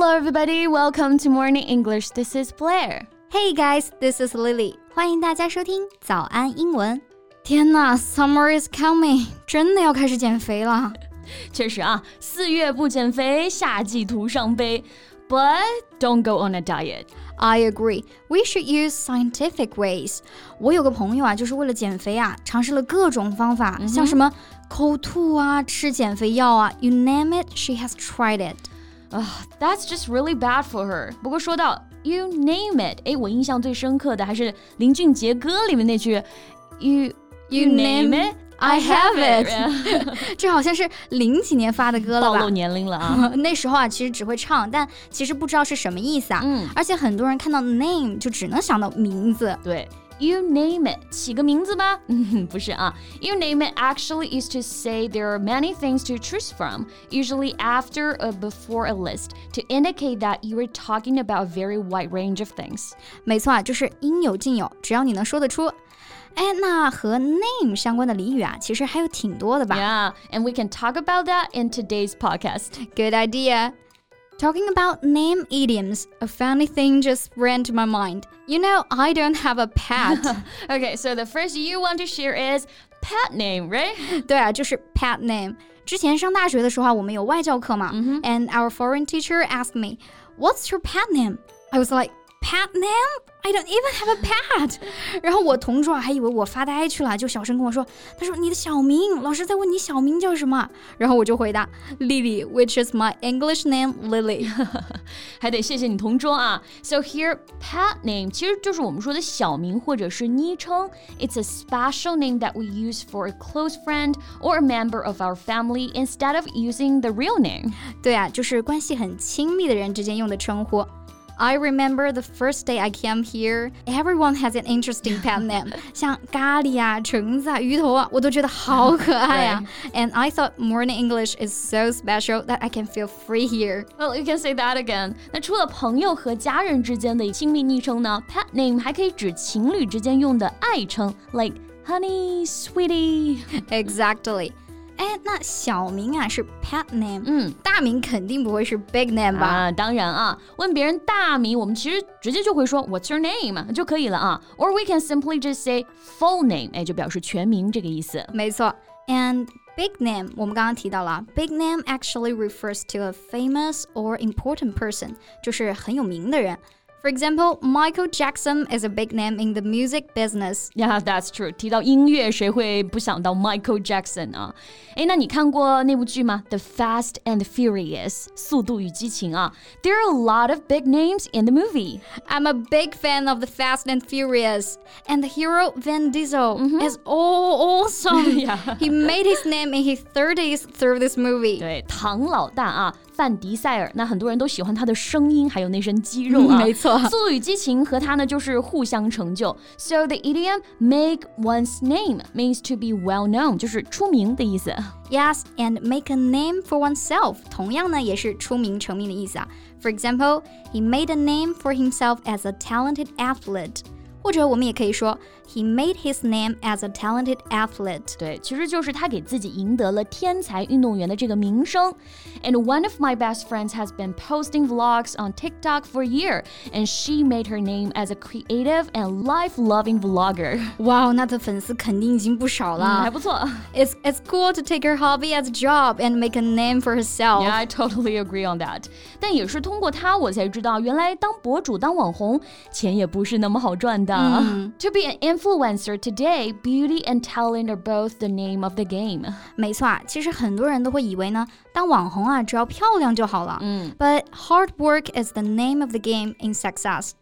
Hello, everybody. Welcome to Morning English. This is Blair. Hey guys, this is Lily. 欢迎大家收听早安英文。天呐，Summer is coming，真的要开始减肥了。确实啊，四月不减肥，夏季徒伤悲。But don't go on a diet. I agree. We should use scientific ways. 我有个朋友啊，就是为了减肥啊，尝试了各种方法，像什么口吐啊、吃减肥药啊，you name it, she has tried it. Uh, that's just really bad for her. 不过说到 you name it，哎，我印象最深刻的还是林俊杰歌里面那句 you you name it。I have it，这好像是零几年发的歌了吧？暴露年龄了啊！那时候啊，其实只会唱，但其实不知道是什么意思啊。嗯，而且很多人看到 name 就只能想到名字。对。You name it，起个名字吧？嗯，不是啊。You name it actually is to say there are many things to choose from, usually after or before a list, to indicate that you are talking about a very wide range of things. 没错啊，就是应有尽有，只要你能说得出。哎，那和 name 相关的俚语啊，其实还有挺多的吧？Yeah, and we can talk about that in today's podcast. Good idea. Talking about name idioms, a funny thing just ran to my mind. You know, I don't have a pet. okay, so the first you want to share is pet name, right? 对啊，就是 pet name. 之前上大学的时候啊，我们有外教课嘛，and our foreign teacher asked me, "What's your pet name?" I was like, "Pet name? I don't even have a pet。然后我同桌还以为我发呆去了，就小声跟我说：“他说你的小名，老师在问你小名叫什么。”然后我就回答：“Lily，which is my English name, Lily。”还得谢谢你同桌啊。So here, pet name 其实就是我们说的小名或者是昵称。It's a special name that we use for a close friend or a member of our family instead of using the real name。对啊，就是关系很亲密的人之间用的称呼。 I remember the first day I came here, everyone has an interesting pet name. 像咖喱啊、橙子啊、鱼头啊，我都觉得好可爱啊。And I thought morning English is so special that I can feel free here. Well, you can say that again. 那除了朋友和家人之间的亲密昵称呢，pet name 还可以指情侣之间用的爱称，like honey, sweetie. Exactly. 哎，那小名啊是 pet name，嗯，大名肯定不会是 big name 吧？啊，当然啊，问别人大名，我们其实直接就会说 What's your name 就可以了啊，or we can simply just say full name，哎，就表示全名这个意思。没错，and big name 我们刚刚提到了，big name actually refers to a famous or important person，就是很有名的人。 For example, Michael Jackson is a big name in the music business. Yeah, that's true. 提到音乐，谁会不想到 Michael Jackson 啊？哎，那你看过那部剧吗？The Fast and Furious，速度与激情啊。There are a lot of big names in the movie. I'm a big fan of the Fast and Furious, and the hero Vin Diesel mm -hmm. is all awesome. yeah. He made his name in his 30s through this movie. 对，唐老大啊。 范迪塞尔，那很多人都喜欢他的声音，还有那身肌肉啊。没错，《速度与激情》和他呢就是互相成就。So the idiom "make one's name" means to be well known，就是出名的意思。Yes, and make a name for oneself，同样呢也是出名成名的意思啊。For example, he made a name for himself as a talented athlete. 或者我们也可以说，He made his name as a talented athlete。对，其实就是他给自己赢得了天才运动员的这个名声。And one of my best friends has been posting vlogs on TikTok for a year, and she made her name as a creative and life-loving vlogger. 哇，那她粉丝肯定已经不少了，还不错。It's it's cool to take her hobby as a job and make a name for herself. Yeah, I totally agree on that. 但也是通过她，我才知道原来当博主、当网红，钱也不是那么好赚的。 嗯、to be an influencer today, beauty and talent are both the name of the game. 没错啊，其实很多人都会以为呢，当网红啊，只要漂亮就好了。嗯，But hard work is the name of the game in success.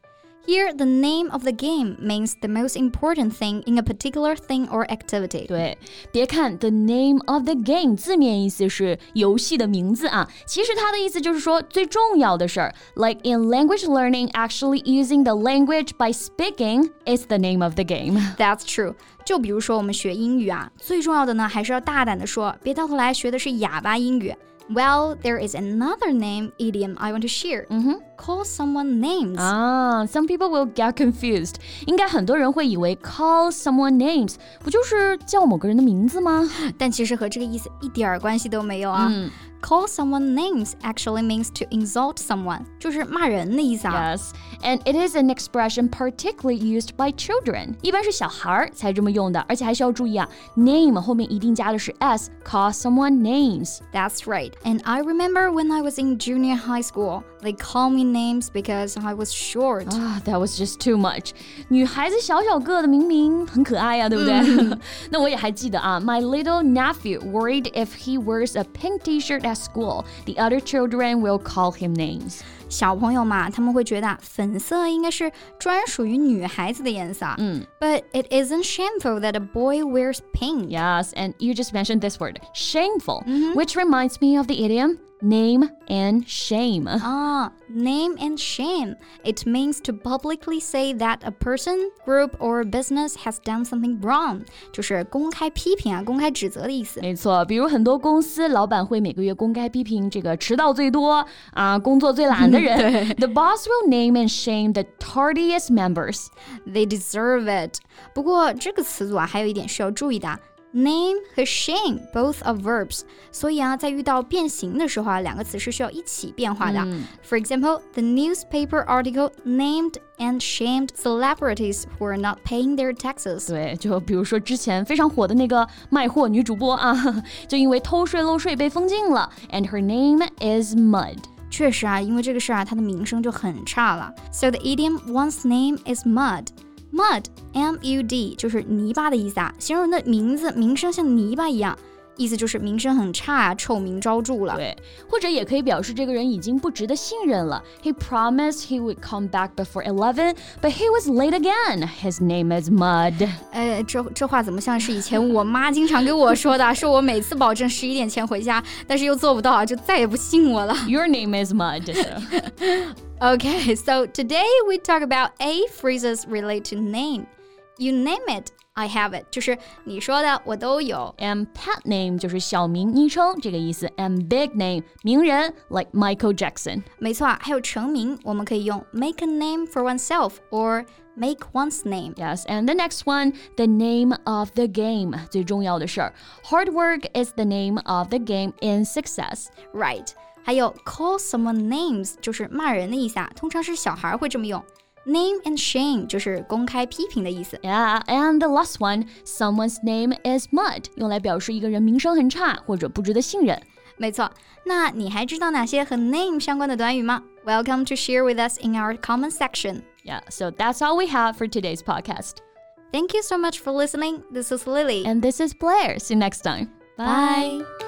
Here, the name of the game means the most important thing in a particular thing or activity. 对，别看 the name of the game 字面意思是游戏的名字啊，其实它的意思就是说最重要的事儿。Like in language learning, actually using the language by speaking is the name of the game. That's true. 就比如说我们学英语啊，最重要的呢还是要大胆的说，别到头来学的是哑巴英语。 Well, there is another name idiom I want to share. Mm -hmm. call someone names. 啊、s o m e people will get confused。应该很多人会以为 call someone names 不就是叫某个人的名字吗？但其实和这个意思一点儿关系都没有啊。嗯 Call someone names actually means to insult someone，就是骂人的意思啊。 Yes, and it is an expression particularly used by children. 一般是小孩儿才这么用的，而且还需要注意啊，name 后面一定加的是 s. Call someone names. That's right. And I remember when I was in junior high school, they call me names because I was short. 啊、t h a t was just too much. 女孩子小小个的，明明很可爱呀、对不对？那我也还记得啊，My little nephew worried if he wears a pink T-shirt at school, the other children will call him names. 小朋友嘛，他们会觉得啊粉色应该是专属于女孩子的颜色。嗯。 But it isn't shameful that a boy wears pink. Yes, and you just mentioned this word, shameful, which reminds me of the idiom name and shame. Ah, name and shame. It means to publicly say that a person, group, or business has done something wrong. 就是公开批评啊，公开指责的意思。没错，比如很多公司老板会每个月公开批评这个迟到最多啊、工作最懒的人。The boss will name and shame the tardiest members. They deserve it. 不过这个词组啊，还有一点需要注意的啊。 Name 和 shame both are verbs，所以啊，在遇到变形的时候啊，两个词是需要一起变化的。For example, the newspaper article named and shamed celebrities who are not paying their taxes. 对，就比如说之前非常火的那个卖货女主播啊，就因为偷税漏税被封禁了，and her name is Mud. 确实啊，因为这个事儿啊，它的名声就很差了。So the idiom one's name is mud. Mud, M-U-D，就是泥巴的意思啊，形容人的名字名声像泥巴一样，意思就是名声很差啊，臭名昭着了。对，或者也可以表示这个人已经不值得信任了。He promised he would come back before eleven, but he was late again. His name is Mud. 呃，这这话怎么像是以前我妈经常给我说的？说我每次保证十一点前回家，但是又做不到啊，就再也不信我了。 Your name is Mud. Okay, so today we talk about a phrases relate to name. You name it, I have it，就是你说的我都有。 And pet name 就是小名、昵称这个意思。And big name 名人 like Michael Jackson. 没错啊，还有成名，我们可以用 make a name for oneself or make one's name。 Yes, and the next one, the name of the game 最重要的事儿。Hard work is the name of the game in success. Right， 还有 call someone names 就是骂人的意思啊，通常是小孩会这么用。Name and shame 就是公开批评的意思。 Yeah, and the last one, someone's name is mud，用来表示一个人名声很差或者不值得信任。没错，那你还知道哪些和 name 相关的短语吗？Welcome to share with us in our comment section. Yeah, so that's all we have for today's podcast. Thank you so much for listening. This is Lily. And this is Blair. See you next time. Bye.